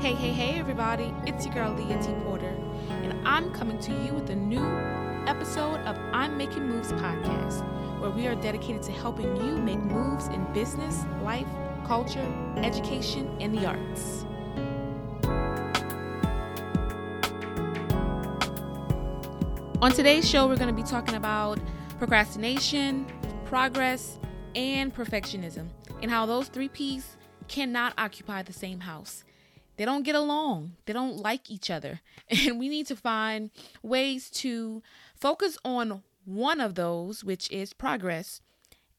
Hey, hey, hey, everybody. It's your girl, Leah T. Porter, and I'm coming to you with a new episode of I'm Making Moves podcast, where we are dedicated to helping you make moves in business, life, culture, education, and the arts. On today's show, we're going to be talking about procrastination, progress, and perfectionism, and how those three P's cannot occupy the same house. They don't get along, they don't like each other, and we need to find ways to focus on one of those, which is progress,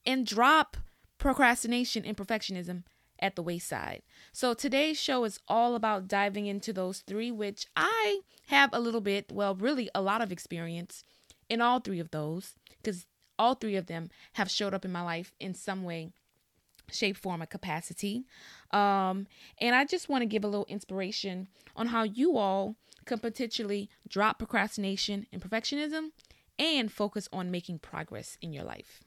and drop procrastination and perfectionism at the wayside. So today's show is all about diving into those three, which I have a little bit, well, really a lot of experience in all three of those, because all three of them have showed up in my life in some way, shape, form, or capacity. Um, and I just want to give a little inspiration on how you all can potentially drop procrastination and perfectionism and focus on making progress in your life.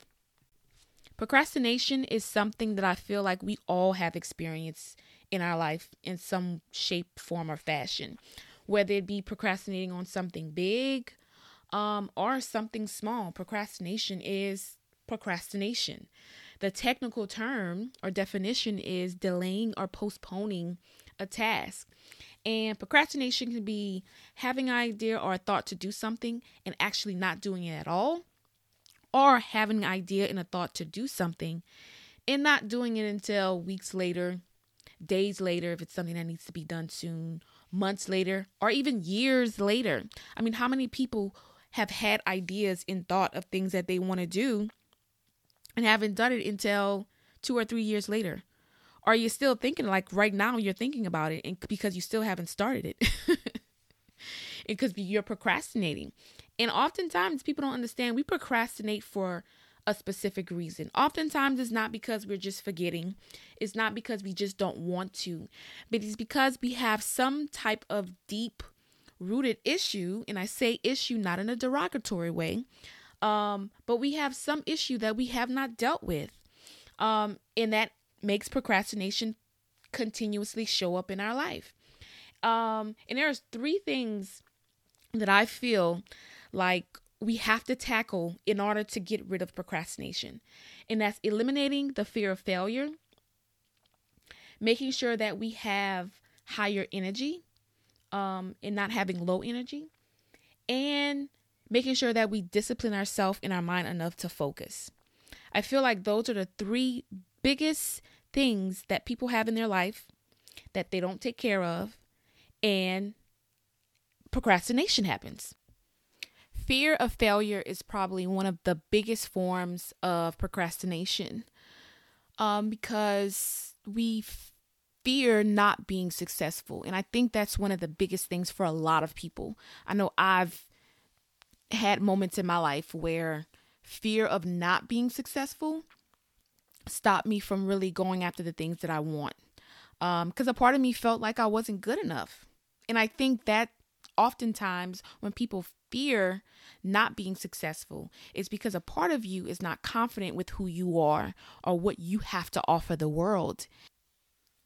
Procrastination is something that I feel like we all have experienced in our life in some shape, form, or fashion, whether it be procrastinating on something big um, or something small. Procrastination is procrastination. The technical term or definition is delaying or postponing a task. And procrastination can be having an idea or a thought to do something and actually not doing it at all or having an idea and a thought to do something and not doing it until weeks later, days later, if it's something that needs to be done soon, months later, or even years later. I mean, how many people have had ideas and thought of things that they want to do and haven't done it until two or three years later? Are you still thinking like right now you're thinking about it and because you still haven't started it? because you're procrastinating. And oftentimes people don't understand we procrastinate for a specific reason. Oftentimes it's not because we're just forgetting. It's not because we just don't want to, but it's because we have some type of deep rooted issue, and I say issue not in a derogatory way. Um, but we have some issue that we have not dealt with. Um, and that makes procrastination continuously show up in our life. Um, and there's three things that I feel like we have to tackle in order to get rid of procrastination. And that's eliminating the fear of failure, making sure that we have higher energy um, and not having low energy, and making sure that we discipline ourselves in our mind enough to focus. I feel like those are the three biggest things that people have in their life that they don't take care of, and procrastination happens. Fear of failure is probably one of the biggest forms of procrastination um, because we fear not being successful. And I think that's one of the biggest things for a lot of people. I know I've had moments in my life where fear of not being successful stopped me from really going after the things that I want. Because um, a part of me felt like I wasn't good enough. And I think that oftentimes when people fear not being successful it's because a part of you is not confident with who you are or what you have to offer the world.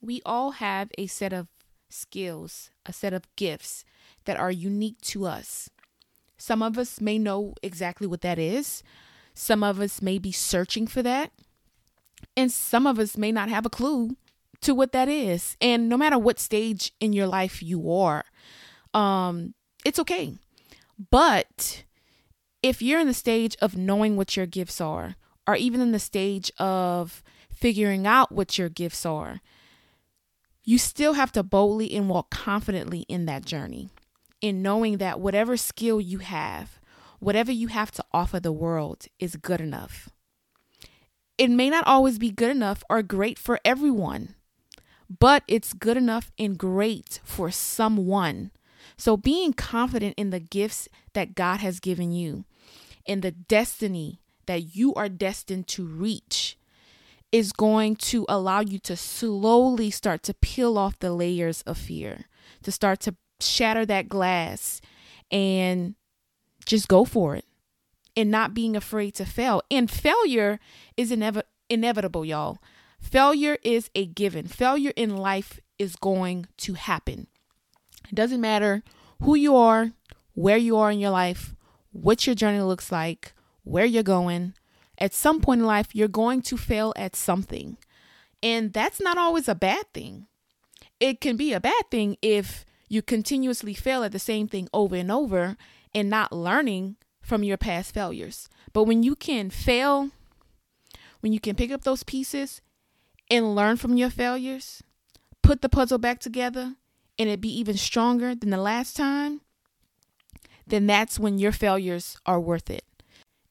We all have a set of skills, a set of gifts that are unique to us. Some of us may know exactly what that is. Some of us may be searching for that. And some of us may not have a clue to what that is. And no matter what stage in your life you are, um, it's okay. But if you're in the stage of knowing what your gifts are, or even in the stage of figuring out what your gifts are, you still have to boldly and walk confidently in that journey, in knowing that whatever skill you have, whatever you have to offer the world is good enough. It may not always be good enough or great for everyone, but it's good enough and great for someone so, being confident in the gifts that God has given you, in the destiny that you are destined to reach, is going to allow you to slowly start to peel off the layers of fear, to start to shatter that glass and just go for it and not being afraid to fail. And failure is inev- inevitable, y'all. Failure is a given. Failure in life is going to happen. It doesn't matter who you are, where you are in your life, what your journey looks like, where you're going. At some point in life, you're going to fail at something. And that's not always a bad thing. It can be a bad thing if you continuously fail at the same thing over and over and not learning from your past failures. But when you can fail, when you can pick up those pieces and learn from your failures, put the puzzle back together, and it be even stronger than the last time, then that's when your failures are worth it.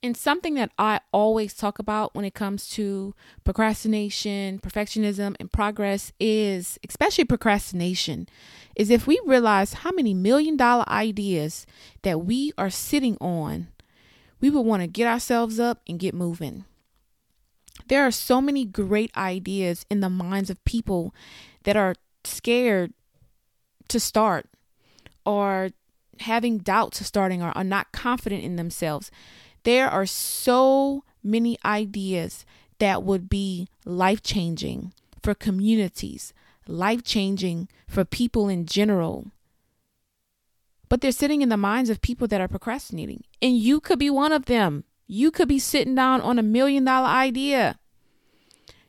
And something that I always talk about when it comes to procrastination, perfectionism, and progress is, especially procrastination, is if we realize how many million dollar ideas that we are sitting on, we would want to get ourselves up and get moving. There are so many great ideas in the minds of people that are scared to start or having doubts of starting or are not confident in themselves. There are so many ideas that would be life changing for communities, life changing for people in general. But they're sitting in the minds of people that are procrastinating. And you could be one of them. You could be sitting down on a million dollar idea.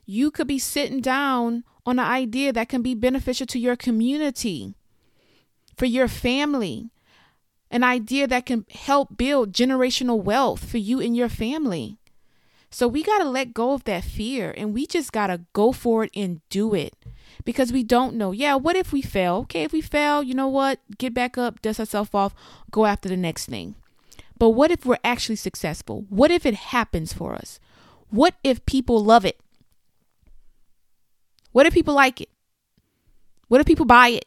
You could be sitting down on an idea that can be beneficial to your community, for your family, an idea that can help build generational wealth for you and your family. So we got to let go of that fear and we just got to go for it and do it because we don't know. Yeah, what if we fail? Okay, if we fail, you know what? Get back up, dust ourselves off, go after the next thing. But what if we're actually successful? What if it happens for us? What if people love it? What if people like it? What if people buy it?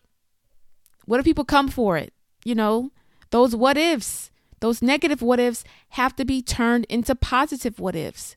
What if people come for it? You know, those what ifs, those negative what ifs have to be turned into positive what ifs,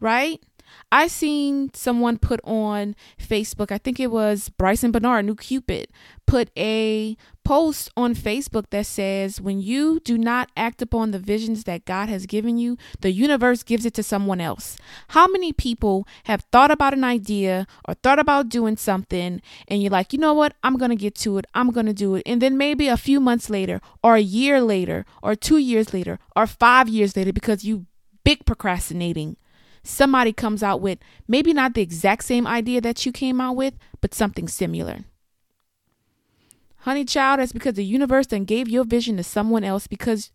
right? I seen someone put on Facebook, I think it was Bryson Bernard, New Cupid, put a post on Facebook that says, When you do not act upon the visions that God has given you, the universe gives it to someone else. How many people have thought about an idea or thought about doing something, and you're like, you know what? I'm going to get to it. I'm going to do it. And then maybe a few months later, or a year later, or two years later, or five years later, because you big procrastinating somebody comes out with maybe not the exact same idea that you came out with, but something similar. Honey child, that's because the universe then gave your vision to someone else because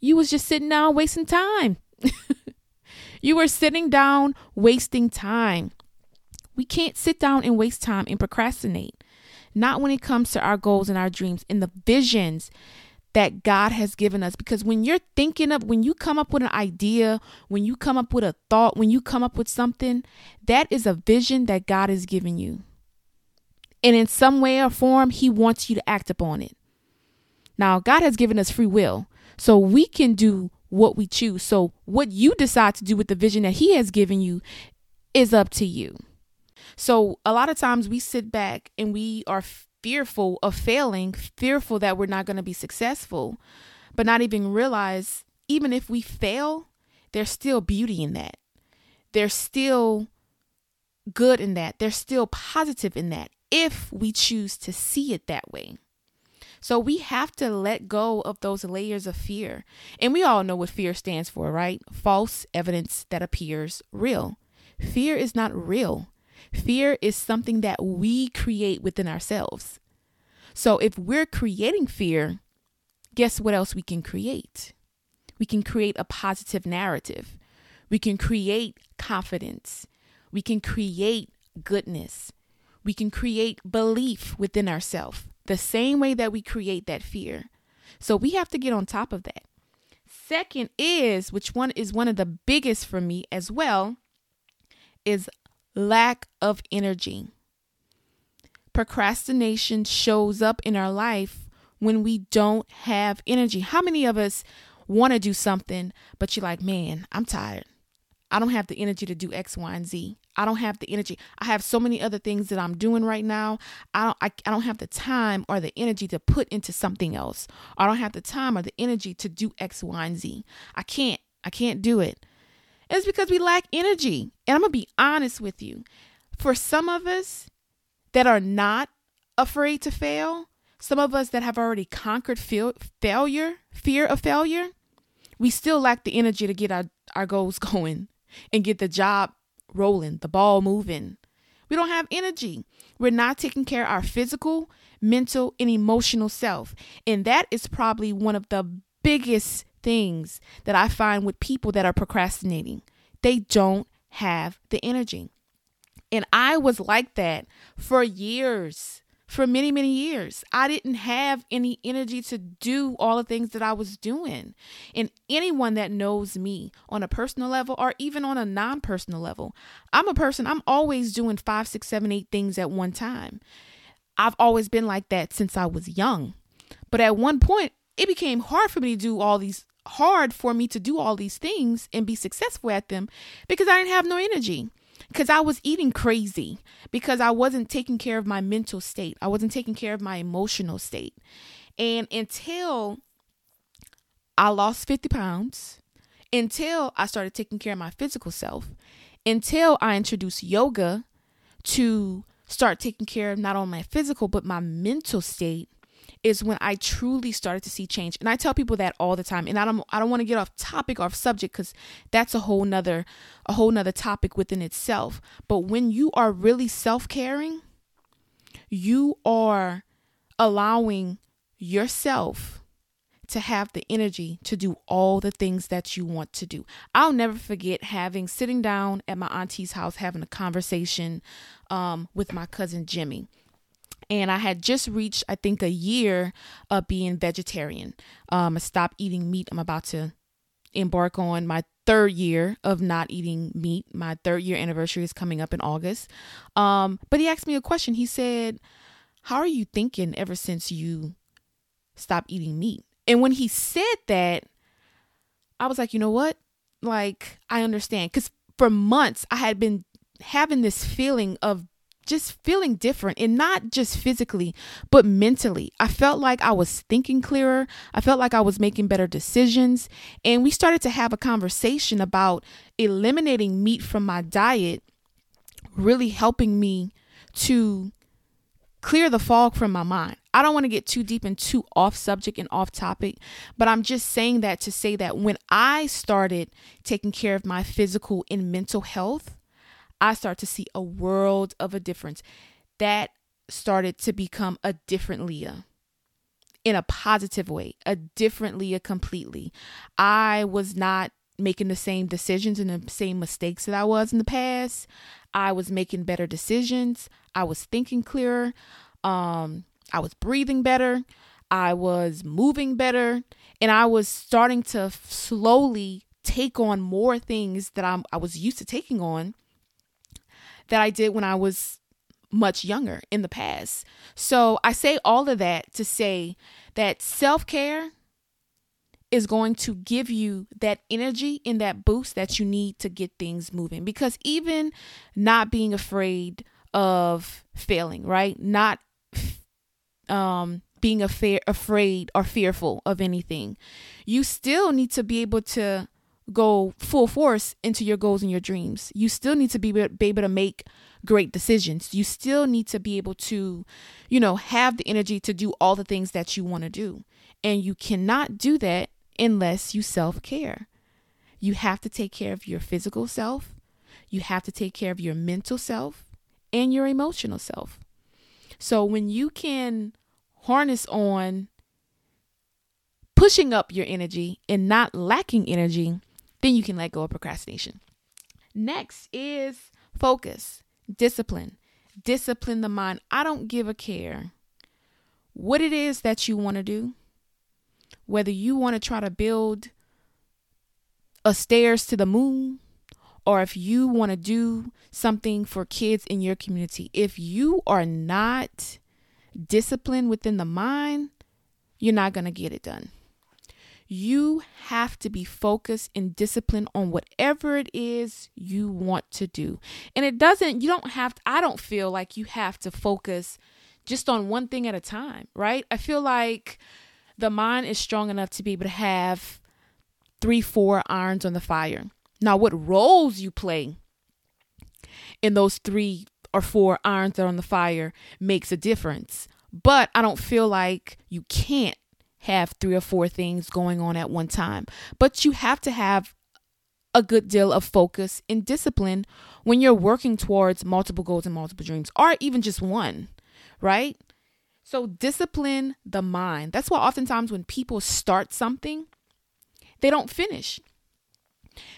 you was just sitting down wasting time. you were sitting down wasting time. We can't sit down and waste time and procrastinate. Not when it comes to our goals and our dreams and the visions that God has given us. Because when you're thinking of, when you come up with an idea, when you come up with a thought, when you come up with something, that is a vision that God has given you. And in some way or form, He wants you to act upon it. Now, God has given us free will, so we can do what we choose. So, what you decide to do with the vision that He has given you is up to you. So, a lot of times we sit back and we are fearful of failing, fearful that we're not going to be successful, but not even realize even if we fail, there's still beauty in that. There's still good in that. There's still positive in that if we choose to see it that way. So we have to let go of those layers of fear. And we all know what fear stands for, right? False evidence that appears real. Fear is not real. Fear is something that we create within ourselves. So if we're creating fear, guess what else we can create? We can create a positive narrative. We can create confidence. We can create goodness. We can create belief within ourselves the same way that we create that fear. So we have to get on top of that. Second is, which one is one of the biggest for me as well, is lack of energy. Procrastination shows up in our life when we don't have energy. How many of us want to do something, but you're like, man, I'm tired. I don't have the energy to do X, Y, and Z. I don't have the energy. I have so many other things that I'm doing right now. I don't I, I don't have the time or the energy to put into something else. I don't have the time or the energy to do X, Y, and Z. I can't. I can't do it. It's because we lack energy. And I'm going to be honest with you. For some of us that are not afraid to fail, some of us that have already conquered failure, fear of failure, we still lack the energy to get our, our goals going and get the job rolling, the ball moving. We don't have energy. We're not taking care of our physical, mental, and emotional self. And that is probably one of the biggest things that I find with people that are procrastinating. They don't have the energy. And I was like that for years for many, many years. I didn't have any energy to do all the things that I was doing. And anyone that knows me on a personal level or even on a non personal level, I'm a person, I'm always doing five, six, seven, eight things at one time. I've always been like that since I was young. But at one point, it became hard for me to do all these hard for me to do all these things and be successful at them because I didn't have no energy because I was eating crazy because I wasn't taking care of my mental state. I wasn't taking care of my emotional state. And until I lost 50 pounds, until I started taking care of my physical self, until I introduced yoga to start taking care of not only my physical but my mental state, is when I truly started to see change. And I tell people that all the time. And I don't I don't want to get off topic or off subject because that's a whole nother a whole nother topic within itself. But when you are really self-caring, you are allowing yourself to have the energy to do all the things that you want to do. I'll never forget having sitting down at my auntie's house having a conversation um, with my cousin Jimmy and I had just reached, I think, a year of being vegetarian. Um, I stopped eating meat. I'm about to embark on my third year of not eating meat. My third year anniversary is coming up in August. Um, but he asked me a question. He said, How are you thinking ever since you stopped eating meat? And when he said that, I was like, you know what? Like, I understand. Because for months, I had been having this feeling of just feeling different and not just physically, but mentally. I felt like I was thinking clearer. I felt like I was making better decisions. And we started to have a conversation about eliminating meat from my diet, really helping me to clear the fog from my mind. I don't want to get too deep and too off subject and off topic, but I'm just saying that to say that when I started taking care of my physical and mental health, I start to see a world of a difference. That started to become a different Leah in a positive way, a different Leah completely. I was not making the same decisions and the same mistakes that I was in the past. I was making better decisions. I was thinking clearer. Um, I was breathing better. I was moving better. And I was starting to slowly take on more things that I'm, I was used to taking on that I did when I was much younger in the past. So I say all of that to say that self care is going to give you that energy and that boost that you need to get things moving. Because even not being afraid of failing, right? Not um being afraid afraid or fearful of anything. You still need to be able to go full force into your goals and your dreams. You still need to be, be able to make great decisions. You still need to be able to, you know, have the energy to do all the things that you want to do. And you cannot do that unless you self care. You have to take care of your physical self, you have to take care of your mental self, and your emotional self. So when you can harness on pushing up your energy and not lacking energy, then you can let go of procrastination. Next is focus, discipline. Discipline the mind. I don't give a care what it is that you want to do, whether you want to try to build a stairs to the moon or if you want to do something for kids in your community. If you are not disciplined within the mind, you're not going to get it done. You have to be focused and disciplined on whatever it is you want to do. And it doesn't, you don't have, to, I don't feel like you have to focus just on one thing at a time, right? I feel like the mind is strong enough to be able to have three, four irons on the fire. Now, what roles you play in those three or four irons that are on the fire makes a difference. But I don't feel like you can't have three or four things going on at one time. But you have to have a good deal of focus and discipline when you're working towards multiple goals and multiple dreams, or even just one, right? So, discipline the mind. That's why oftentimes when people start something, they don't finish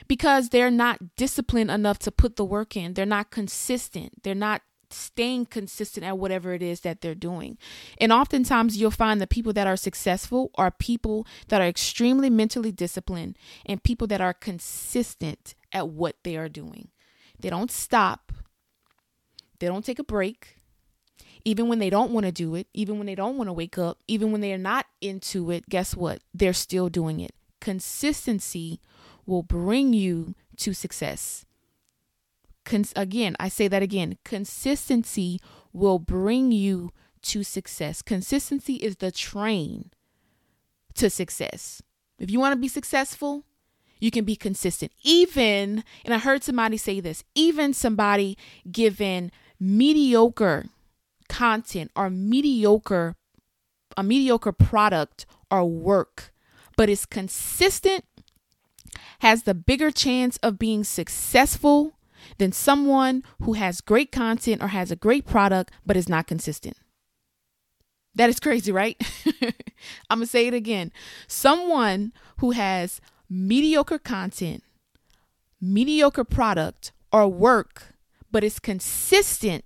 because they're not disciplined enough to put the work in. They're not consistent. They're not staying consistent at whatever it is that they're doing. And oftentimes you'll find that people that are successful are people that are extremely mentally disciplined and people that are consistent at what they are doing. They don't stop, they don't take a break. Even when they don't want to do it, even when they don't want to wake up, even when they are not into it, guess what? They're still doing it. Consistency will bring you to success. Cons- again, I say that again consistency will bring you to success. Consistency is the train to success. If you want to be successful, you can be consistent. Even, and I heard somebody say this, even somebody given mediocre content or mediocre a mediocre product or work but is consistent has the bigger chance of being successful than someone who has great content or has a great product but is not consistent. That is crazy, right? I'm going to say it again. Someone who has mediocre content, mediocre product, or work, but is consistent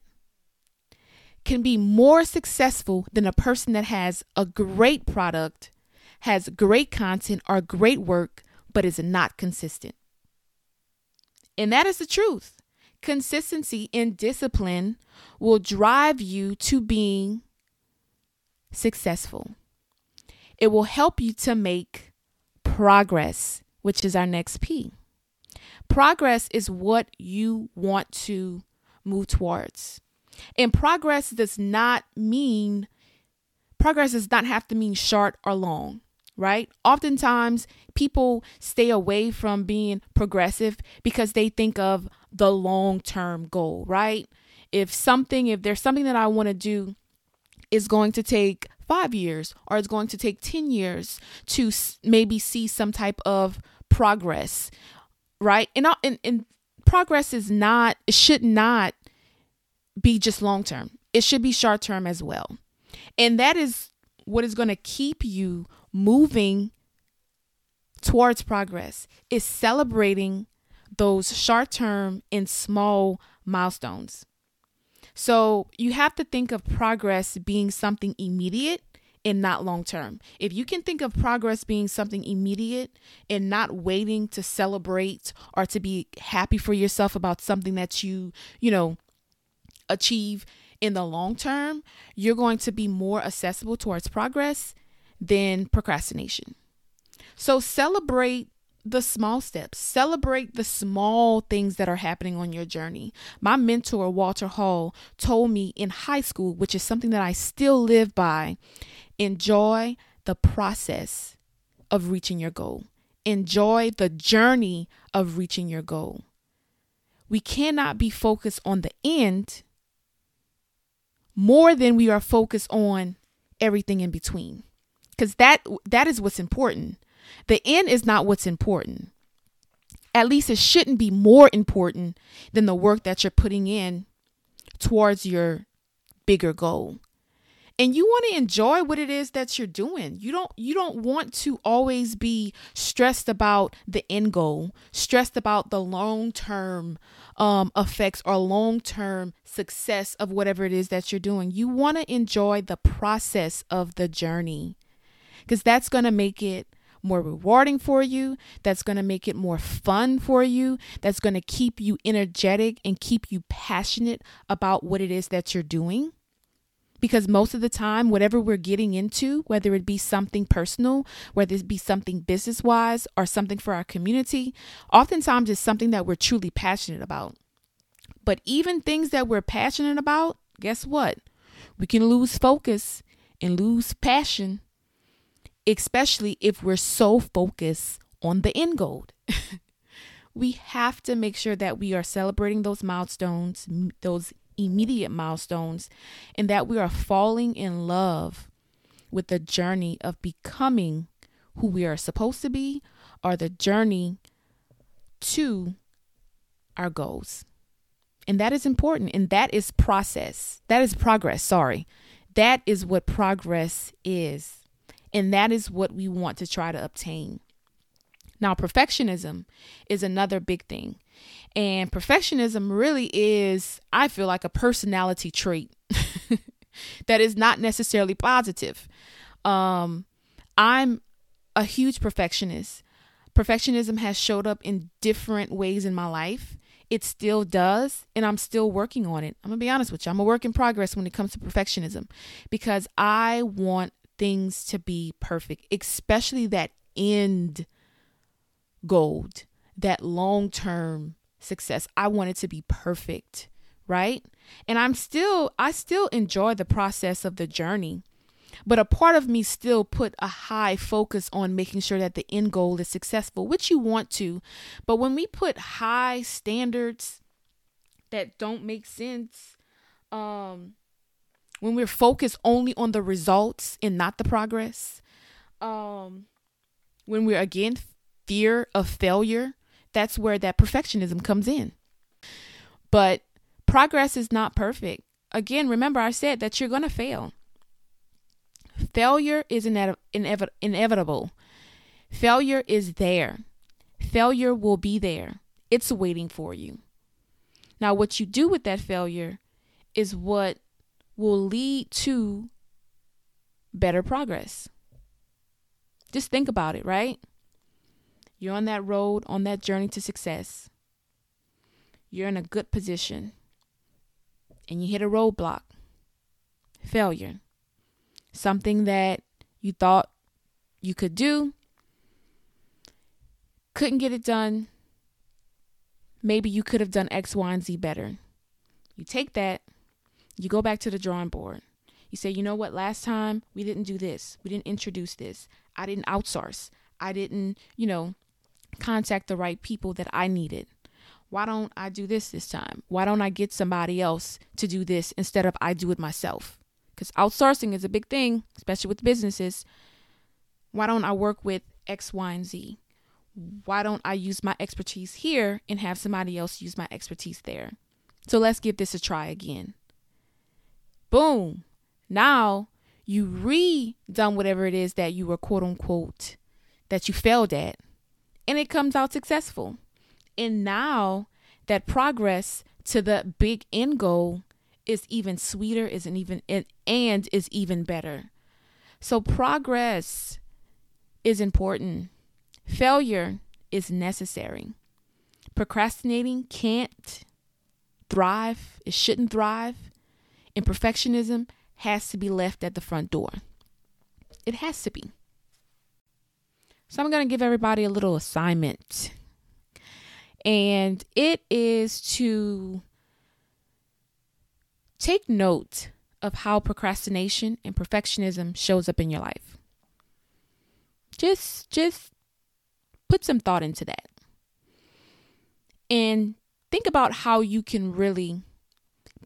can be more successful than a person that has a great product, has great content, or great work, but is not consistent. And that is the truth. Consistency and discipline will drive you to being successful. It will help you to make progress, which is our next P. Progress is what you want to move towards. And progress does not mean, progress does not have to mean short or long right? Oftentimes, people stay away from being progressive because they think of the long term goal, right? If something, if there's something that I want to do is going to take five years or it's going to take 10 years to maybe see some type of progress, right? And, and, and progress is not, it should not be just long term, it should be short term as well. And that is what is going to keep you moving towards progress is celebrating those short term and small milestones. So you have to think of progress being something immediate and not long term. If you can think of progress being something immediate and not waiting to celebrate or to be happy for yourself about something that you, you know, achieve in the long term, you're going to be more accessible towards progress than procrastination. So celebrate the small steps. Celebrate the small things that are happening on your journey. My mentor, Walter Hall, told me in high school, which is something that I still live by enjoy the process of reaching your goal, enjoy the journey of reaching your goal. We cannot be focused on the end more than we are focused on everything in between because that that is what's important. The end is not what's important. At least it shouldn't be more important than the work that you're putting in towards your bigger goal. And you want to enjoy what it is that you're doing. You don't you don't want to always be stressed about the end goal stressed about the long term um, effects or long term success of whatever it is that you're doing. You want to enjoy the process of the journey because that's going to make it more rewarding for you. That's going to make it more fun for you. That's going to keep you energetic and keep you passionate about what it is that you're doing. Because most of the time, whatever we're getting into, whether it be something personal, whether it be something business wise or something for our community, oftentimes it's something that we're truly passionate about. But even things that we're passionate about, guess what? We can lose focus and lose passion especially if we're so focused on the end goal. we have to make sure that we are celebrating those milestones, those immediate milestones and that we are falling in love with the journey of becoming who we are supposed to be or the journey to our goals. And that is important. And that is process. That is progress. Sorry. That is what progress is. And that is what we want to try to obtain. Now, perfectionism is another big thing. And perfectionism really is, I feel like, a personality trait that is not necessarily positive. Um, I'm a huge perfectionist. Perfectionism has showed up in different ways in my life. It still does, and I'm still working on it. I'm gonna be honest with you. I'm a work in progress when it comes to perfectionism because I want things to be perfect, especially that end gold, that long term success. I want it to be perfect, right? And I'm still, I still enjoy the process of the journey. But a part of me still put a high focus on making sure that the end goal is successful, which you want to. But when we put high standards that don't make sense, um, when we're focused only on the results and not the progress, um, when we're again fear of failure, that's where that perfectionism comes in. But progress is not perfect. Again, remember I said that you're going to fail. Failure is ine- inev- inevitable. Failure is there. Failure will be there. It's waiting for you. Now, what you do with that failure is what will lead to better progress. Just think about it, right? You're on that road, on that journey to success. You're in a good position. And you hit a roadblock failure. Something that you thought you could do, couldn't get it done. Maybe you could have done X, Y, and Z better. You take that, you go back to the drawing board. You say, you know what, last time we didn't do this, we didn't introduce this, I didn't outsource, I didn't, you know, contact the right people that I needed. Why don't I do this this time? Why don't I get somebody else to do this instead of I do it myself? Because outsourcing is a big thing, especially with businesses. Why don't I work with X, Y, and Z? Why don't I use my expertise here and have somebody else use my expertise there? So let's give this a try again. Boom. Now you redone whatever it is that you were quote unquote that you failed at and it comes out successful. And now that progress to the big end goal is even sweeter, is an even and is even better. So progress is important. Failure is necessary. Procrastinating can't thrive, it shouldn't thrive, and perfectionism has to be left at the front door. It has to be. So I'm going to give everybody a little assignment. And it is to take note of how procrastination and perfectionism shows up in your life. Just just put some thought into that. And think about how you can really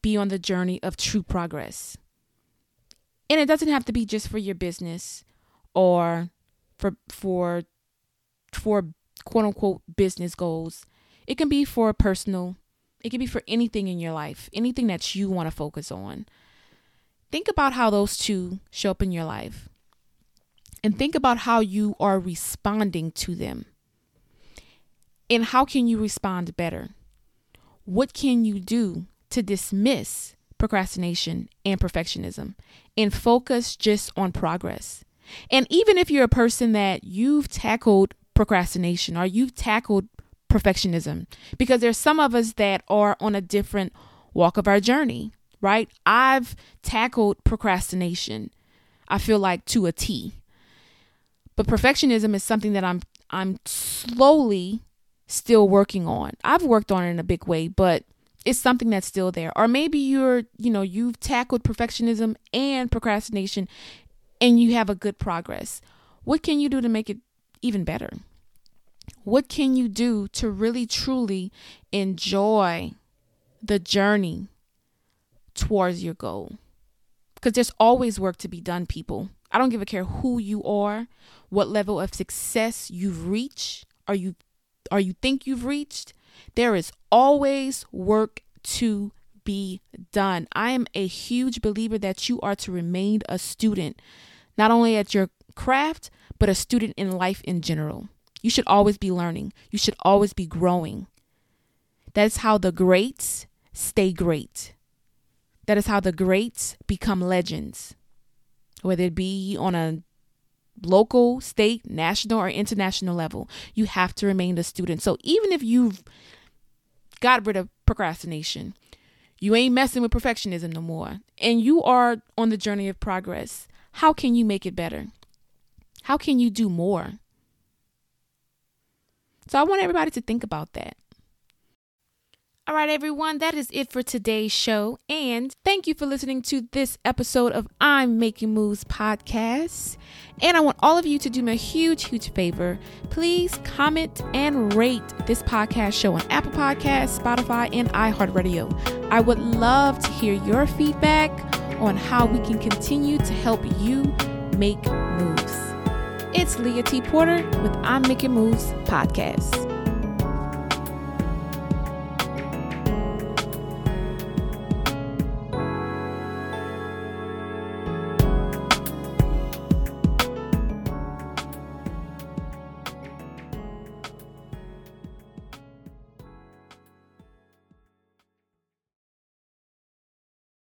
be on the journey of true progress. And it doesn't have to be just for your business or for for for quote unquote business goals. It can be for personal. It can be for anything in your life, anything that you want to focus on. Think about how those two show up in your life. And think about how you are responding to them. And how can you respond better? What can you do to dismiss procrastination and perfectionism and focus just on progress? And even if you're a person that you've tackled procrastination or you've tackled perfectionism, because there's some of us that are on a different walk of our journey, right? I've tackled procrastination, I feel like to a T. But perfectionism is something that I'm I'm slowly still working on. I've worked on it in a big way, but it's something that's still there. Or maybe you're, you know, you've tackled perfectionism and procrastination and you have a good progress. What can you do to make it even better? What can you do to really truly enjoy the journey towards your goal. Because there's always work to be done, people. I don't give a care who you are, what level of success you've reached, or you or you think you've reached. There is always work to be done. I am a huge believer that you are to remain a student, not only at your craft, but a student in life in general. You should always be learning, you should always be growing. That's how the greats stay great. That is how the greats become legends, whether it be on a local, state, national, or international level. You have to remain a student. So even if you've got rid of procrastination, you ain't messing with perfectionism no more, and you are on the journey of progress, how can you make it better? How can you do more? So I want everybody to think about that. All right, everyone, that is it for today's show. And thank you for listening to this episode of I'm Making Moves podcast. And I want all of you to do me a huge, huge favor. Please comment and rate this podcast show on Apple Podcasts, Spotify, and iHeartRadio. I would love to hear your feedback on how we can continue to help you make moves. It's Leah T. Porter with I'm Making Moves podcast.